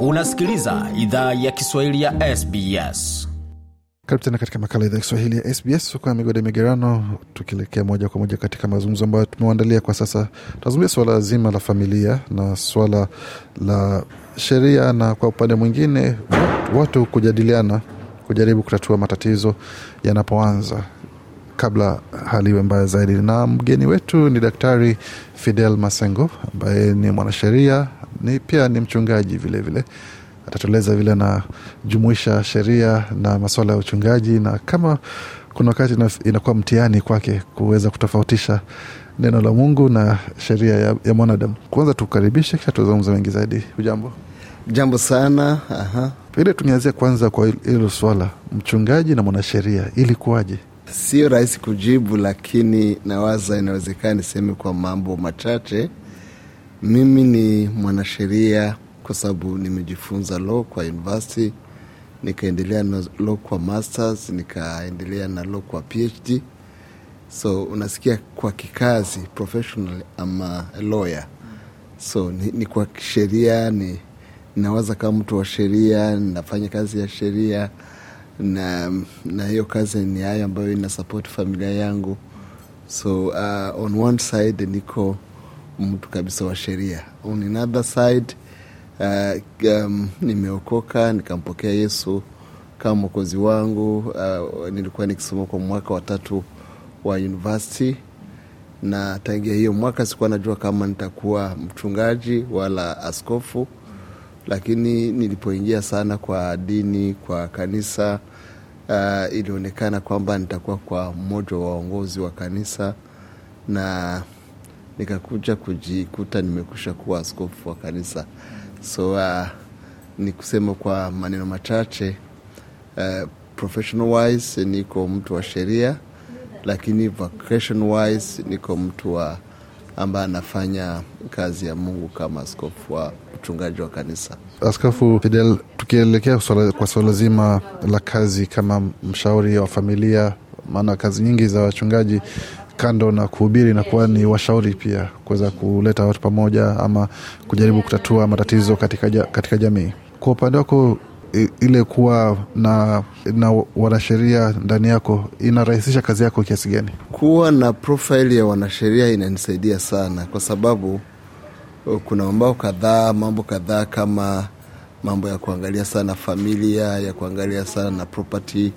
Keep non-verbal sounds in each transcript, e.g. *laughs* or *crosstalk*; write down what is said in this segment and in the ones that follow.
Unasikiliza idhaa ya Kiswahili ya SBS. Karibu tena katika makala idhaa ya Kiswahili ya SBS kwa migode migerano, tukielekea moja kwa moja katika mazungumzo ambayo tumewaandalia kwa sasa. Tunazungumzia suala zima la familia na suala la sheria, na kwa upande mwingine watu kujadiliana, kujaribu kutatua matatizo yanapoanza kabla hali iwe mbaya zaidi. Na mgeni wetu ni Daktari Fidel Masengo ambaye ni mwanasheria, ni pia ni mchungaji vilevile vile atatueleza vile anajumuisha sheria na masuala ya uchungaji na kama kuna wakati inakuwa mtihani kwake kuweza kutofautisha neno la Mungu na sheria ya, ya mwanadamu. Kwanza tukaribishe, kisha tuzungumza mengi zaidi. Hujambo? Jambo sana. Aha. Tunianzia kwanza kwa hilo swala, mchungaji na mwanasheria, ilikuwaje? Sio rahisi kujibu, lakini nawaza inawezekana niseme kwa mambo machache. Mimi ni mwanasheria kwa sababu nimejifunza law kwa university, nikaendelea na law kwa masters, nikaendelea na law kwa PhD. So unasikia kwa kikazi professional ama lawyer, so ni, ni kwa sheria, ni nawaza kama mtu wa sheria, nafanya kazi ya sheria na na hiyo kazi ni hayo ambayo ina support familia yangu. So uh, on one side niko mtu kabisa wa sheria, on another side uh, um, nimeokoka nikampokea Yesu kama mwokozi wangu. Uh, nilikuwa nikisoma kwa mwaka watatu wa university. Na tangia hiyo mwaka sikuwa najua kama nitakuwa mchungaji wala askofu, lakini nilipoingia sana kwa dini, kwa kanisa uh, ilionekana kwamba nitakuwa kwa mmoja wa waongozi wa kanisa. Na nikakuja kujikuta nimekusha kuwa askofu wa kanisa. So uh, ni kusema kwa maneno machache uh, professional wise niko mtu wa sheria lakini vocation wise niko mtu wa ambaye anafanya kazi ya mungu kama askofu wa uchungaji wa kanisa. Askofu Fidel, tukielekea kwa suala zima la kazi kama mshauri wa familia, maana kazi nyingi za wachungaji kando na kuhubiri inakuwa ni washauri pia, kuweza kuleta watu pamoja ama kujaribu kutatua matatizo katika, katika jamii. Kwa upande wako ile kuwa na, na wanasheria ndani yako inarahisisha kazi yako kiasi gani? Kuwa na profile ya wanasheria inanisaidia sana, kwa sababu kuna mambo kadhaa, mambo kadhaa kama mambo ya kuangalia sana familia, ya kuangalia sana na property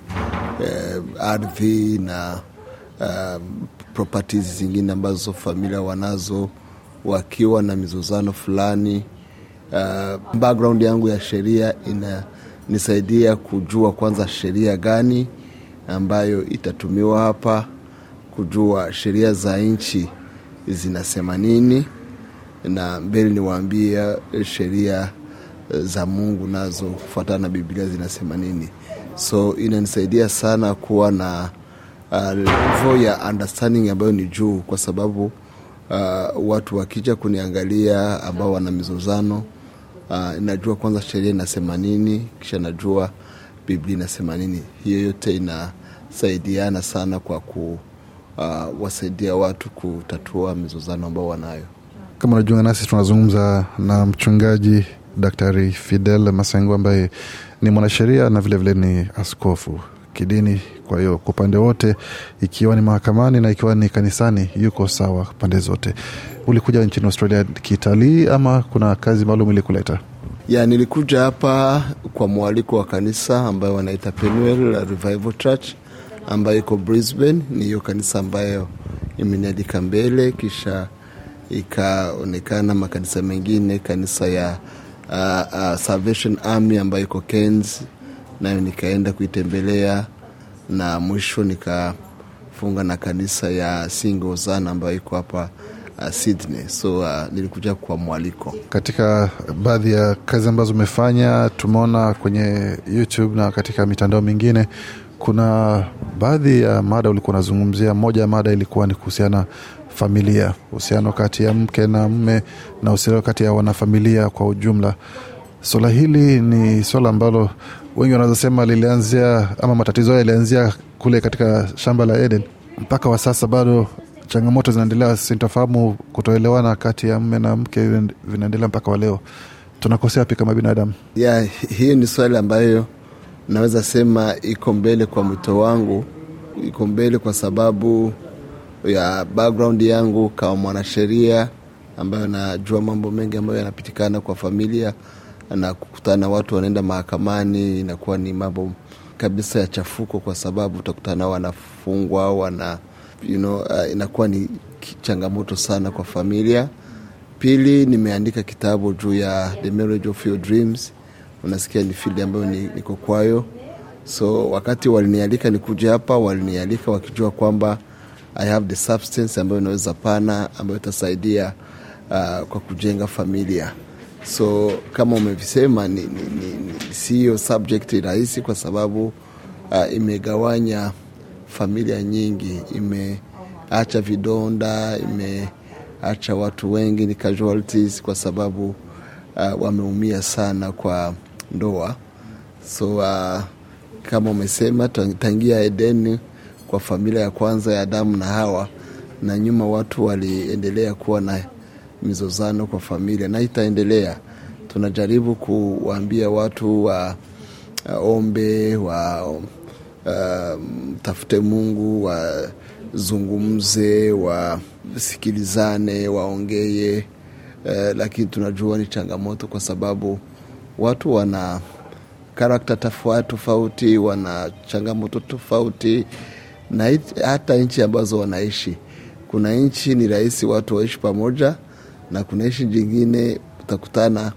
eh, ardhi na uh, properties zingine ambazo familia wanazo wakiwa na mizozano fulani. Uh, background yangu ya sheria inanisaidia kujua kwanza sheria gani ambayo itatumiwa hapa, kujua sheria za nchi zinasema nini, na mbele niwaambia sheria za Mungu nazo kufuatana na Biblia zinasema nini. So inanisaidia sana kuwa na uh, ya understanding ambayo ni juu, kwa sababu uh, watu wakija kuniangalia ambao wana mizozano uh, najua kwanza sheria inasema nini, kisha najua Biblia inasema nini. Hiyo yote inasaidiana sana kwa kuwasaidia uh, watu kutatua mizozano ambao wanayo. Kama unajiunga nasi, tunazungumza na mchungaji Daktari Fidel Masengo ambaye ni mwanasheria na vilevile vile ni askofu kidini. Kwa hiyo kwa upande wote, ikiwa ni mahakamani na ikiwa ni kanisani, yuko sawa pande zote. Ulikuja nchini Australia kitalii ama kuna kazi maalum ilikuleta? Ya, nilikuja hapa kwa mwaliko wa kanisa ambayo wanaita Penuel Revival Church ambayo iko Brisbane. Ni hiyo kanisa ambayo imenialika mbele, kisha ikaonekana makanisa mengine, kanisa ya uh, uh, Salvation Army ambayo iko Cairns nayo nikaenda kuitembelea na mwisho nikafunga na kanisa ya Singozana ambayo iko hapa uh, Sydney. So uh, nilikuja kwa mwaliko. Katika baadhi ya kazi ambazo umefanya, tumeona kwenye YouTube na katika mitandao mingine, kuna baadhi ya mada ulikuwa unazungumzia. Moja ya mada ilikuwa ni kuhusiana familia, uhusiano kati ya mke na mme na uhusiano kati ya wanafamilia kwa ujumla. Swala hili ni swala ambalo wengi wanaweza sema lilianzia ama matatizo hayo yalianzia kule katika shamba la Eden. Mpaka wa sasa bado changamoto zinaendelea, sintofahamu, kutoelewana kati ya mme na mke vinaendelea mpaka wa leo. tunakosea pia kama binadamu? yeah. hiyo ni swali ambayo naweza sema iko mbele kwa mwito wangu, iko mbele kwa sababu ya background yangu kama mwanasheria ambayo najua mambo mengi ambayo yanapitikana kwa familia na kukutana na watu wanaenda mahakamani, inakuwa ni mambo kabisa ya chafuko, kwa sababu utakutana wanafungwa wana you know, uh, inakuwa ni changamoto sana kwa familia. Pili, nimeandika kitabu juu ya The Marriage of Your Dreams. Unasikia ni field ambayo ni, niko kwayo, so wakati walinialika nikuja hapa, walinialika wakijua kwamba I have the substance ambayo inaweza pana ambayo itasaidia uh, kwa kujenga familia. So kama umevisema, ni, ni, ni, ni siyo subject rahisi kwa sababu uh, imegawanya familia nyingi, imeacha vidonda, imeacha watu wengi ni casualties kwa sababu uh, wameumia sana kwa ndoa. So uh, kama umesema tangia Edeni kwa familia ya kwanza ya Adamu na Hawa, na nyuma watu waliendelea kuwa na mizozano kwa familia na itaendelea. Tunajaribu kuwaambia watu waombe, wa mtafute uh, Mungu, wazungumze, wasikilizane, waongee uh, lakini tunajua ni changamoto kwa sababu watu wana karakta tofauti, wana changamoto tofauti na hata nchi ambazo wanaishi. Kuna nchi ni rahisi watu waishi pamoja, na kuna nchi jingine utakutana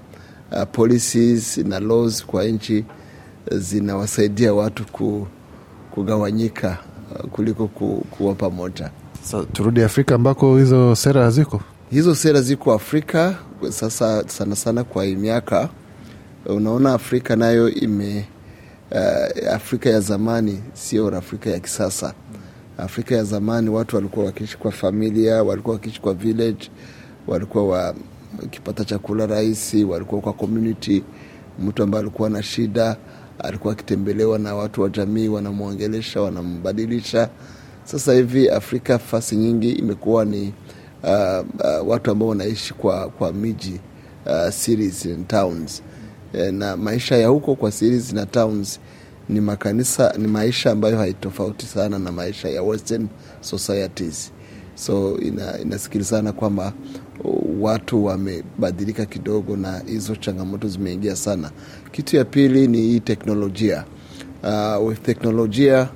uh, policies na laws kwa nchi zinawasaidia watu ku, kugawanyika uh, kuliko ku, kuwa pamoja. So, turudi Afrika ambako hizo sera haziko. Hizo sera ziko Afrika sasa sana sana kwa miaka unaona Afrika nayo ime uh, Afrika ya zamani sio Afrika ya kisasa. Afrika ya zamani watu walikuwa wakiishi kwa familia, walikuwa wakiishi kwa village, walikuwa wakipata chakula rahisi, walikuwa kwa community. Mtu ambaye alikuwa na shida alikuwa akitembelewa na watu wa jamii, wanamwongelesha, wanambadilisha. Sasa hivi Afrika fasi nyingi imekuwa ni uh, uh, watu ambao wanaishi kwa, kwa miji uh, cities and towns na maisha ya huko kwa cities na towns ni makanisa, ni maisha ambayo haitofauti sana na maisha ya western societies. So ina, inasikilizana kwamba watu wamebadilika kidogo na hizo changamoto zimeingia sana. Kitu ya pili ni hii teknolojia. Uh, with teknolojia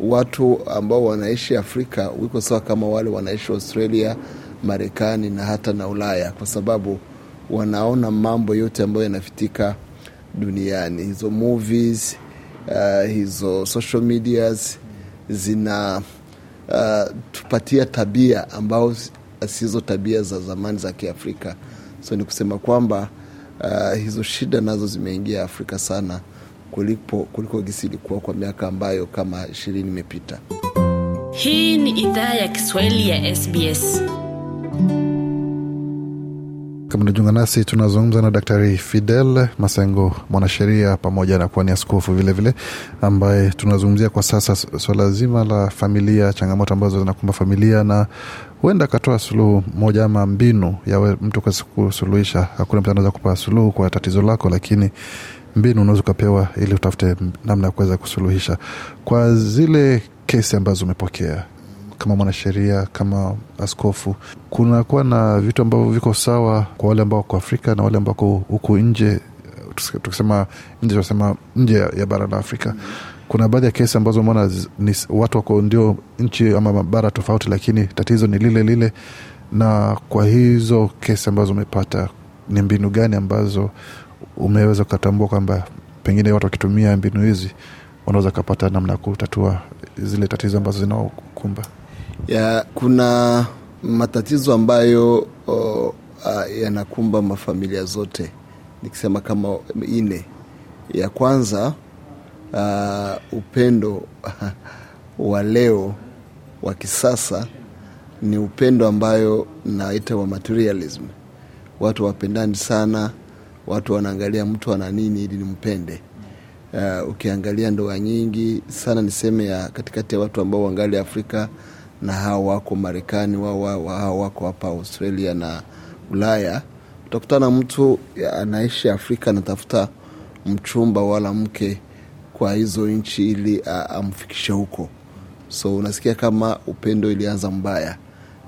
watu ambao wanaishi Afrika wiko sawa kama wale wanaishi Australia, Marekani na hata na Ulaya kwa sababu wanaona mambo yote ambayo yanafitika duniani. Hizo movies uh, hizo social medias zina uh, tupatia tabia ambao sizo tabia za zamani za Kiafrika. So ni kusema kwamba uh, hizo shida nazo zimeingia Afrika sana kuliko, kuliko gisi ilikuwa kwa miaka ambayo kama ishirini imepita. Hii ni idhaa ya Kiswahili ya SBS. Kama unajiunga nasi, tunazungumza na Daktari Fidel Masengo, mwanasheria pamoja na kuwa ni askofu vilevile, ambaye tunazungumzia kwa sasa swala zima la familia, changamoto ambazo zinakumba familia, na huenda akatoa suluhu moja ama mbinu ya mtu kusuluhisha. Hakuna mtu anaweza kupa suluhu kwa tatizo lako, lakini mbinu unaweza ukapewa ili utafute namna ya kuweza kusuluhisha kwa zile kesi ambazo umepokea kama mwanasheria kama askofu, kunakuwa na vitu ambavyo viko sawa kwa wale ambao wako Afrika na wale ambao huku nje. Tukisema nje, tunasema nje ya bara la Afrika. Kuna baadhi ya kesi ambazo umeona watu wako ndio nchi ama bara tofauti, lakini tatizo ni lile lile. Na kwa hizo kesi ambazo umepata, ni mbinu gani ambazo umeweza ukatambua kwamba pengine watu wakitumia mbinu hizi wanaweza kapata namna ya kutatua zile tatizo ambazo zinaokumba? Ya kuna matatizo ambayo uh, yanakumba mafamilia zote, nikisema kama ine. Ya kwanza uh, upendo *laughs* wa leo wa kisasa ni upendo ambayo naita wa materialism. Watu wapendani sana, watu wanaangalia mtu ana nini ili nimpende. Uh, ukiangalia ndoa nyingi sana, niseme ya katikati ya watu ambao wangali Afrika na hao wako Marekani, wao wako hapa Australia na Ulaya, utakutana mtu anaishi Afrika anatafuta mchumba wala mke kwa hizo nchi ili amfikishe huko. So unasikia kama upendo ilianza mbaya.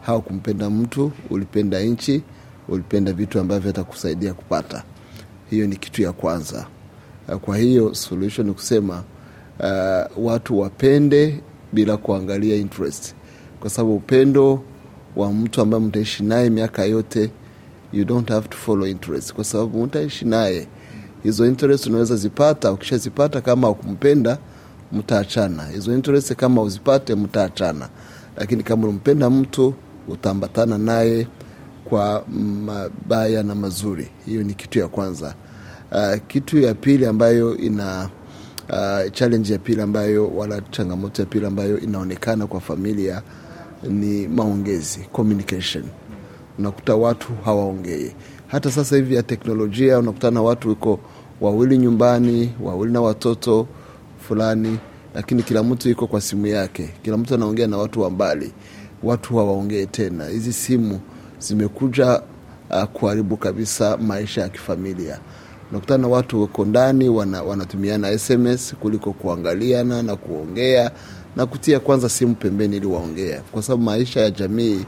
Haukumpenda mtu, ulipenda nchi, ulipenda vitu ambavyo atakusaidia kupata. Hiyo ni kitu ya kwanza. Kwa hiyo solution ni kusema uh, watu wapende bila kuangalia interest, kwa sababu upendo wa mtu ambaye mtaishi naye miaka yote, you don't have to follow interest, kwa sababu mtaishi naye hizo interest unaweza zipata. Ukishazipata kama ukumpenda, mtaachana. Hizo interest kama uzipate, mtaachana. Lakini kama unampenda mtu, utaambatana naye kwa mabaya na mazuri. Hiyo ni kitu ya kwanza. Uh, kitu ya pili ambayo ina uh, challenge ya pili ambayo wala changamoto ya pili ambayo inaonekana kwa familia ni maongezi, communication. Unakuta watu hawaongei. Hata sasa hivi ya teknolojia, unakutana watu iko wawili nyumbani, wawili na watoto fulani, lakini kila mtu iko kwa simu yake, kila mtu anaongea na watu wa mbali. Watu hawaongee tena. Hizi simu zimekuja uh, kuharibu kabisa maisha ya kifamilia. Unakutana na watu wako ndani wana, SMS kuliko kuangaliana na kuongea na kutia kwanza simu pembeni ili waongea, kwa sababu maisha ya jamii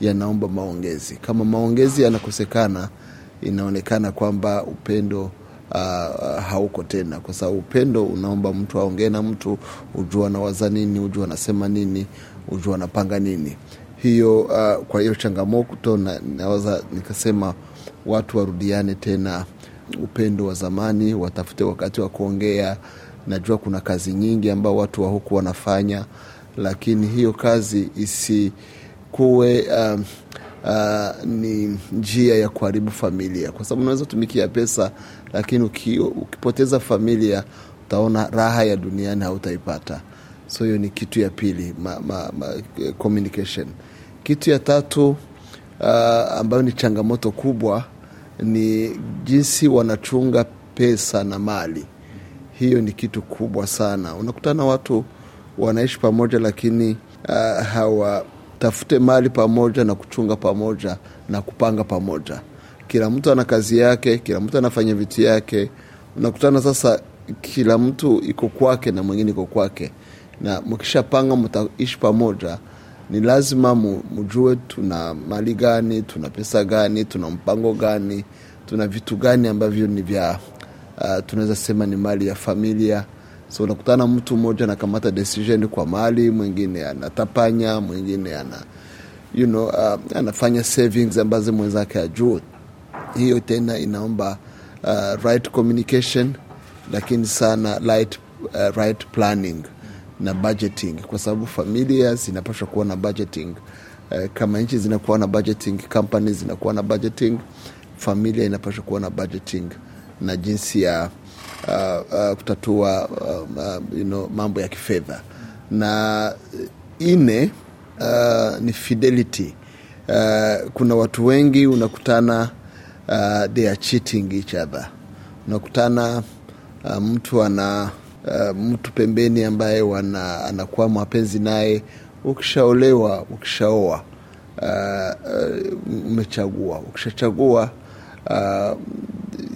yanaomba maongezi. Kama maongezi yanakosekana, inaonekana kwamba upendo uh, hauko tena, kwa sababu upendo unaomba mtu aongee na mtu, ujua anawaza nini, ujua anasema nini, ujua anapanga nini. Hiyo uh, kwa hiyo changamoto na, naweza nikasema watu warudiane tena upendo wa zamani, watafute wakati wa kuongea. Najua kuna kazi nyingi ambao watu wa huku wanafanya, lakini hiyo kazi isikuwe uh, uh, ni njia ya kuharibu familia, kwa sababu unaweza tumikia pesa, lakini uki, ukipoteza familia utaona raha ya duniani hautaipata. So hiyo ni kitu ya pili, ma, ma, ma, communication. Kitu ya tatu uh, ambayo ni changamoto kubwa ni jinsi wanachunga pesa na mali. Hiyo ni kitu kubwa sana. Unakutana watu wanaishi pamoja, lakini uh, hawatafute mali pamoja na kuchunga pamoja na kupanga pamoja. Kila mtu ana kazi yake, kila mtu anafanya vitu yake. Unakutana sasa, kila mtu iko kwake na mwingine iko kwake, na mkishapanga mtaishi pamoja ni lazima mjue tuna mali gani, tuna pesa gani, tuna mpango gani, tuna vitu gani ambavyo ni vya uh, tunaweza sema ni mali ya familia. So unakutana mtu mmoja anakamata decision kwa mali, mwingine anatapanya, mwingine ana you know, uh, anafanya savings ambazo mwenzake ajuu. Hiyo tena inaomba uh, right communication, lakini sana right, uh, right planning na budgeting kwa sababu familia zinapaswa kuwa na budgeting. Uh, kama nchi zinakuwa na budgeting, companies zinakuwa na budgeting, familia inapaswa kuwa na budgeting na jinsi ya uh, uh, kutatua uh, uh, you know, mambo ya kifedha. Na ine uh, ni fidelity. Uh, kuna watu wengi unakutana uh, they are cheating each other. Unakutana uh, mtu ana Uh, mtu pembeni ambaye wana, anakuwa mapenzi naye. Ukishaolewa, ukishaoa, umechagua. Uh, uh, ukishachagua uh,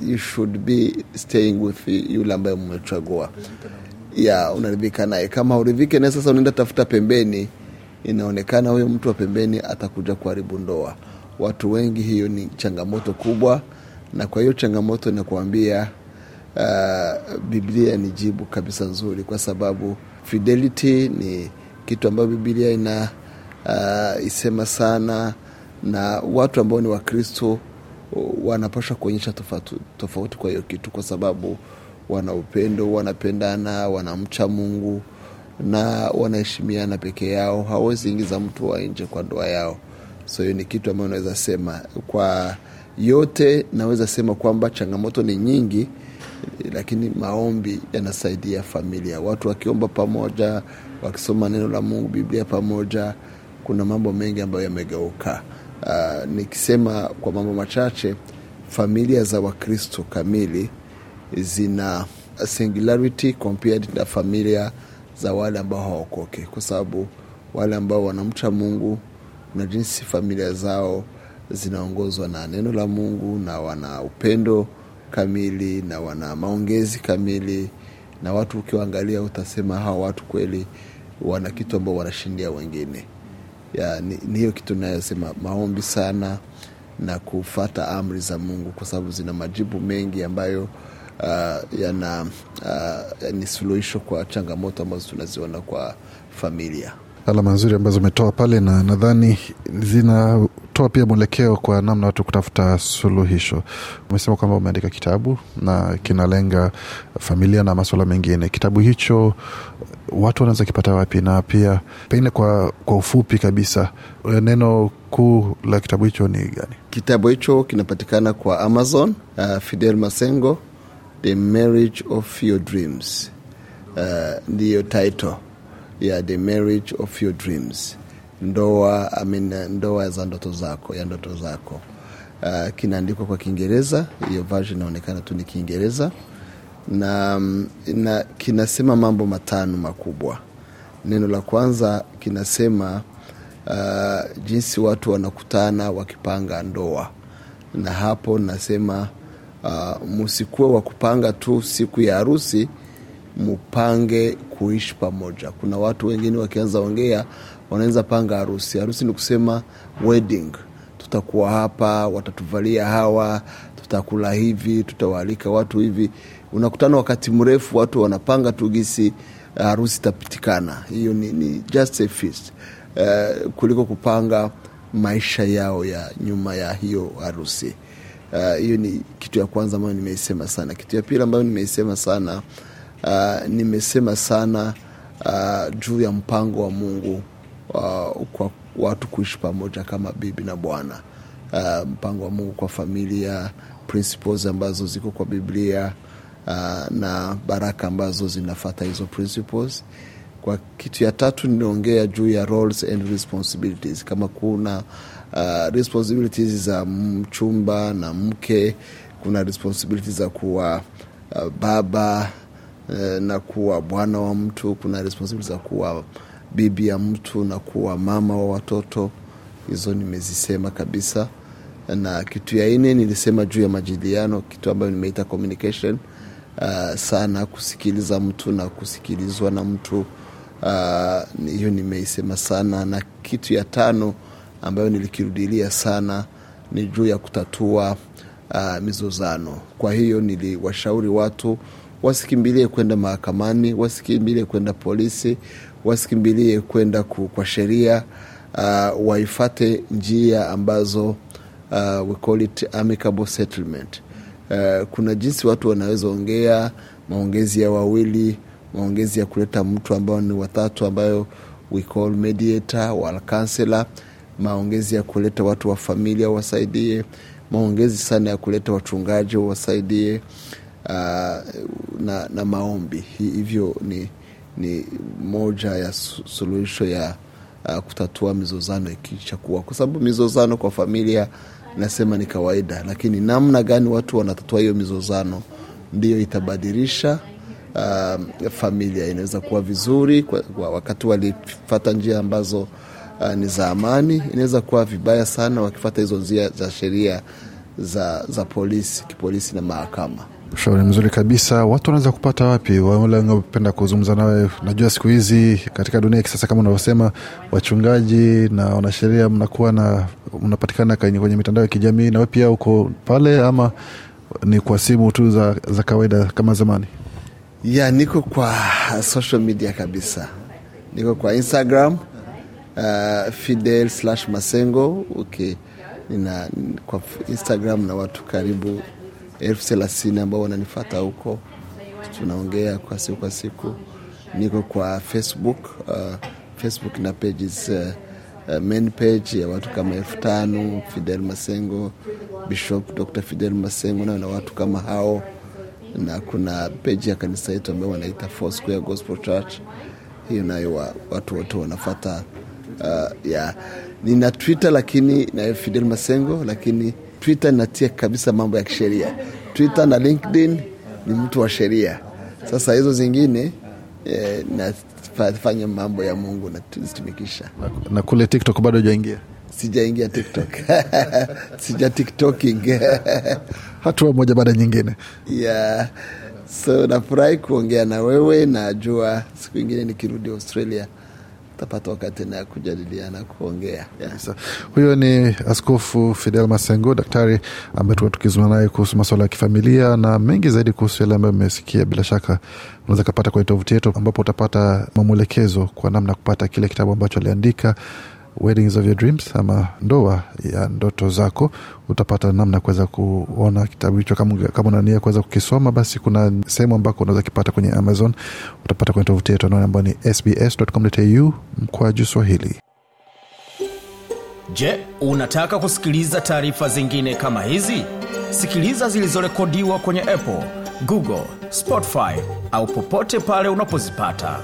you should be staying with yule ambaye umechagua ya unaridhika naye. Kama uridhike naye, sasa unaenda tafuta pembeni, inaonekana huyo mtu wa pembeni atakuja kuharibu ndoa. Watu wengi, hiyo ni changamoto kubwa, na kwa hiyo changamoto nakuambia Uh, Biblia ni jibu kabisa nzuri, kwa sababu fidelity ni kitu ambayo Biblia ina uh, isema sana, na watu ambao ni Wakristo wanapaswa kuonyesha tofauti tofauti kwa hiyo kitu, kwa sababu wana upendo, wanapendana, wanamcha Mungu na wanaheshimiana peke yao, hawezi ingiza mtu wa nje kwa ndoa yao. So hiyo ni kitu ambayo naweza sema kwa yote, naweza sema kwamba changamoto ni nyingi lakini maombi yanasaidia familia. Watu wakiomba pamoja, wakisoma neno la Mungu, Biblia pamoja, kuna mambo mengi ambayo yamegeuka. Uh, nikisema kwa mambo machache, familia za Wakristo kamili zina singularity compared na familia za wale ambao hawaokoke, kwa sababu wale ambao wanamcha Mungu na jinsi familia zao zinaongozwa na neno la Mungu na wana upendo kamili na wana maongezi kamili, na watu ukiwaangalia utasema hawa watu kweli wana kitu ambao wanashindia wengine. Ya, ni, ni hiyo kitu nayosema maombi sana na kufata amri za Mungu kwa sababu zina majibu mengi ambayo uh, yana uh, ni suluhisho kwa changamoto ambazo tunaziona kwa familia. alama nzuri ambazo umetoa pale na nadhani zinatoa pia mwelekeo kwa namna watu kutafuta suluhisho umesema kwamba umeandika kitabu na kinalenga familia na maswala mengine kitabu hicho watu wanaweza kipata wapi na pia pengine kwa, kwa ufupi kabisa neno kuu la kitabu hicho ni gani Kitabu hicho kinapatikana kwa Amazon. Uh, Fidel Masengo, The Marriage of Your Dreams, uh, ndiyo title ya The Marriage of Your Dreams, ndoa I mean, ndoa za ndoto zako ya ndoto zako. Uh, kinaandikwa kwa Kiingereza, hiyo version inaonekana tu ni Kiingereza na, na kinasema mambo matano makubwa. Neno la kwanza kinasema uh, jinsi watu wanakutana wakipanga ndoa, na hapo nasema uh, musikuwe wa kupanga tu siku ya harusi, mupange kuishi pamoja. Kuna watu wengine wakianza ongea wanaweza panga harusi. Harusi ni kusema wedding, tutakuwa hapa, watatuvalia hawa, tutakula hivi, tutawaalika watu hivi. Unakutana wakati mrefu, watu wanapanga tu gisi harusi itapitikana. Hiyo ni, ni just a feast uh, kuliko kupanga maisha yao ya nyuma ya hiyo harusi. Hiyo uh, ni kitu ya kwanza ambayo nimeisema sana. Kitu ya pili ambayo nimeisema sana uh, nimesema sana uh, juu ya mpango wa Mungu uh, kwa watu kuishi pamoja kama bibi na bwana uh, mpango wa Mungu kwa familia, principles ambazo ziko kwa Biblia uh, na baraka ambazo zinafata hizo principles. Kwa kitu ya tatu niliongea juu ya roles and responsibilities, kama kuna uh, responsibilities za mchumba na mke, kuna responsibilities za kuwa uh, baba uh, na kuwa bwana wa mtu, kuna responsibilities za kuwa bibi ya mtu na kuwa mama wa watoto. Hizo nimezisema kabisa, na kitu ya nne nilisema juu ya majadiliano, kitu ambayo nimeita communication. Uh, sana kusikiliza mtu na kusikilizwa na mtu hiyo uh, nimeisema sana, na kitu ya tano ambayo nilikirudilia sana ni juu ya kutatua uh, mizozano. Kwa hiyo niliwashauri watu wasikimbilie kwenda mahakamani, wasikimbilie kwenda polisi, wasikimbilie kwenda kwa sheria uh, waifate njia ambazo uh, we call it amicable settlement. Uh, kuna jinsi watu wanaweza ongea maongezi ya wawili, maongezi ya kuleta mtu ambao ni watatu, ambayo we call mediator wal counselor, maongezi ya kuleta watu wa familia wasaidie, maongezi sana ya kuleta wachungaji wasaidie, uh, na, na maombi. Hivyo ni, ni moja ya suluhisho ya uh, kutatua mizozano ikichakua kwa sababu mizozano kwa familia nasema ni kawaida, lakini namna gani watu wanatatua hiyo mizozano ndiyo itabadilisha uh, familia. Inaweza kuwa vizuri kwa, kwa wakati walifata njia ambazo uh, ni za amani. Inaweza kuwa vibaya sana wakifata hizo njia za sheria za, za polisi, kipolisi na mahakama. Ushauri mzuri kabisa. Watu wanaweza kupata wapi wale wanaopenda kuzungumza nawe? Najua siku hizi katika dunia ya kisasa kama unavyosema, wachungaji na wanasheria mnakuwa na mnapatikana kwenye mitandao ya kijamii, nawe pia uko pale, ama ni kwa simu tu za, za kawaida kama zamani? Ya, niko kwa social media kabisa, niko kwa Instagram uh, Fidel slash Masengo okay. Nina kwa Instagram na watu karibu elfu thelathini ambao wananifata huko, tunaongea kwa siku kwa siku. Niko kwa Facebook uh, Facebook na pages uh, uh, main page ya watu kama elfu tano Fidel Masengo, Bishop Dr. Fidel Masengo nayo na watu kama hao, na kuna page ya kanisa yetu ambayo wanaita Foursquare Gospel Church, hiyo nayo wa, watu wote wanafata uh, ya nina Twitter lakini nayo Fidel Masengo, lakini Twitter natia kabisa mambo ya kisheria. Twitter na LinkedIn ni mtu wa sheria. Sasa hizo zingine eh, nafanya mambo ya Mungu nazitumikisha. Na, na kule TikTok bado hujaingia? sijaingia tiktok *laughs* sija tiktoking *laughs* hatua moja baada nyingine yeah. so nafurahi kuongea na wewe najua siku ingine nikirudi australia tapata wakati na kujadiliana kuongea. Yeah. Huyo ni askofu fidel masengo daktari ambaye tuka tukizungumza naye kuhusu maswala ya kifamilia na mengi zaidi kuhusu yale ambayo mmesikia. Bila shaka unaweza kapata kwenye tovuti yetu ambapo utapata mamwelekezo kwa namna ya kupata kile kitabu ambacho aliandika weddings of your dreams ama ndoa ya ndoto zako utapata namna kuweza kuona kitabu hicho kama, unania kuweza kukisoma basi kuna sehemu ambako unaweza kipata kwenye amazon utapata kwenye tovuti yetu anaone ambao ni sbs.com.au mkwaju swahili Je, unataka kusikiliza taarifa zingine kama hizi? Sikiliza zilizorekodiwa kwenye Apple, Google, Spotify au popote pale unapozipata.